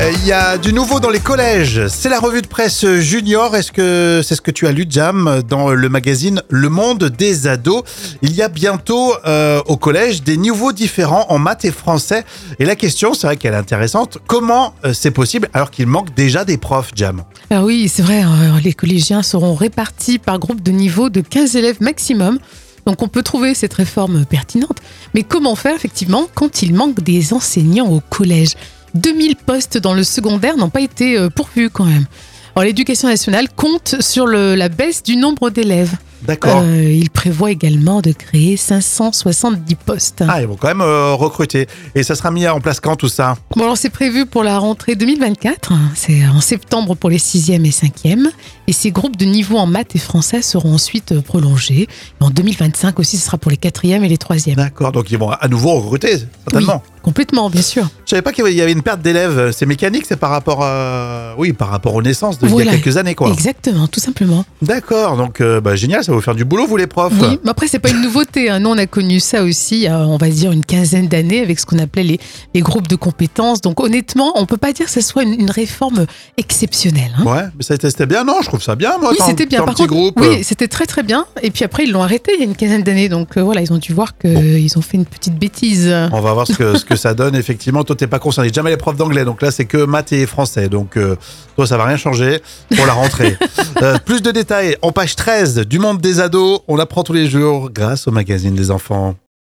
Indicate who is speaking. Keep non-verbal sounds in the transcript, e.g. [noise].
Speaker 1: Euh, Il y a du nouveau dans les collèges. C'est la revue de presse junior. Est-ce que c'est ce que tu as lu, Jam, dans le magazine Le Monde des ados? Il y a bientôt euh, au collège des niveaux différents en maths et français. Et la question, c'est vrai qu'elle est intéressante. Comment euh, c'est possible alors qu'il manque déjà des profs, Jam?
Speaker 2: Ah oui, c'est vrai, hein, les collégiens seront répartis par groupe de niveau de 15 élèves maximum. Donc on peut trouver cette réforme pertinente. Mais comment faire effectivement quand il manque des enseignants au collège? 2000 postes dans le secondaire n'ont pas été euh, pourvus quand même. Alors l'éducation nationale compte sur le- la baisse du nombre d'élèves.
Speaker 1: D'accord.
Speaker 2: Euh, il prévoit également de créer 570 postes.
Speaker 1: Ah, ils vont quand même euh, recruter. Et ça sera mis en place quand tout ça?
Speaker 2: Bon, alors c'est prévu pour la rentrée 2024. C'est en septembre pour les 6e et 5e. Et ces groupes de niveau en maths et français seront ensuite prolongés. Et en 2025 aussi, ce sera pour les 4e et les 3e.
Speaker 1: D'accord. Donc ils vont à nouveau recruter, certainement.
Speaker 2: Complètement, bien sûr.
Speaker 1: Je savais pas qu'il y avait une perte d'élèves. C'est mécanique, c'est par rapport à... Oui, par rapport aux naissances de il y
Speaker 2: Voilà.
Speaker 1: a quelques années, quoi.
Speaker 2: Exactement, tout simplement.
Speaker 1: D'accord, donc euh, bah, génial, ça va vous faire du boulot, vous les profs.
Speaker 2: Oui, mais après, c'est pas une nouveauté. hein. Nous, on a connu ça aussi, on va dire, une quinzaine d'années avec ce qu'on appelait les, les groupes de compétences. Donc, honnêtement, on peut pas dire que ce soit une, une réforme exceptionnelle. hein.
Speaker 1: Ouais, mais ça c'était bien, non Je trouve ça bien, moi.
Speaker 2: Oui, c'était bien. Par contre,
Speaker 1: groupe.
Speaker 2: oui, c'était très très bien. Et puis après, ils l'ont arrêté il y a une quinzaine d'années. Donc euh, voilà, ils ont dû voir qu'ils ont fait une petite bêtise.
Speaker 1: On va voir ce que, ce que ça donne, effectivement. Toi, t'es pas concerné. Jamais les profs d'anglais, donc là, c'est que maths et français. Donc, euh, toi, ça va rien changer pour la rentrée. [laughs] Euh, plus de détails en page 13 du monde des ados. On apprend tous les jours grâce au magazine des enfants.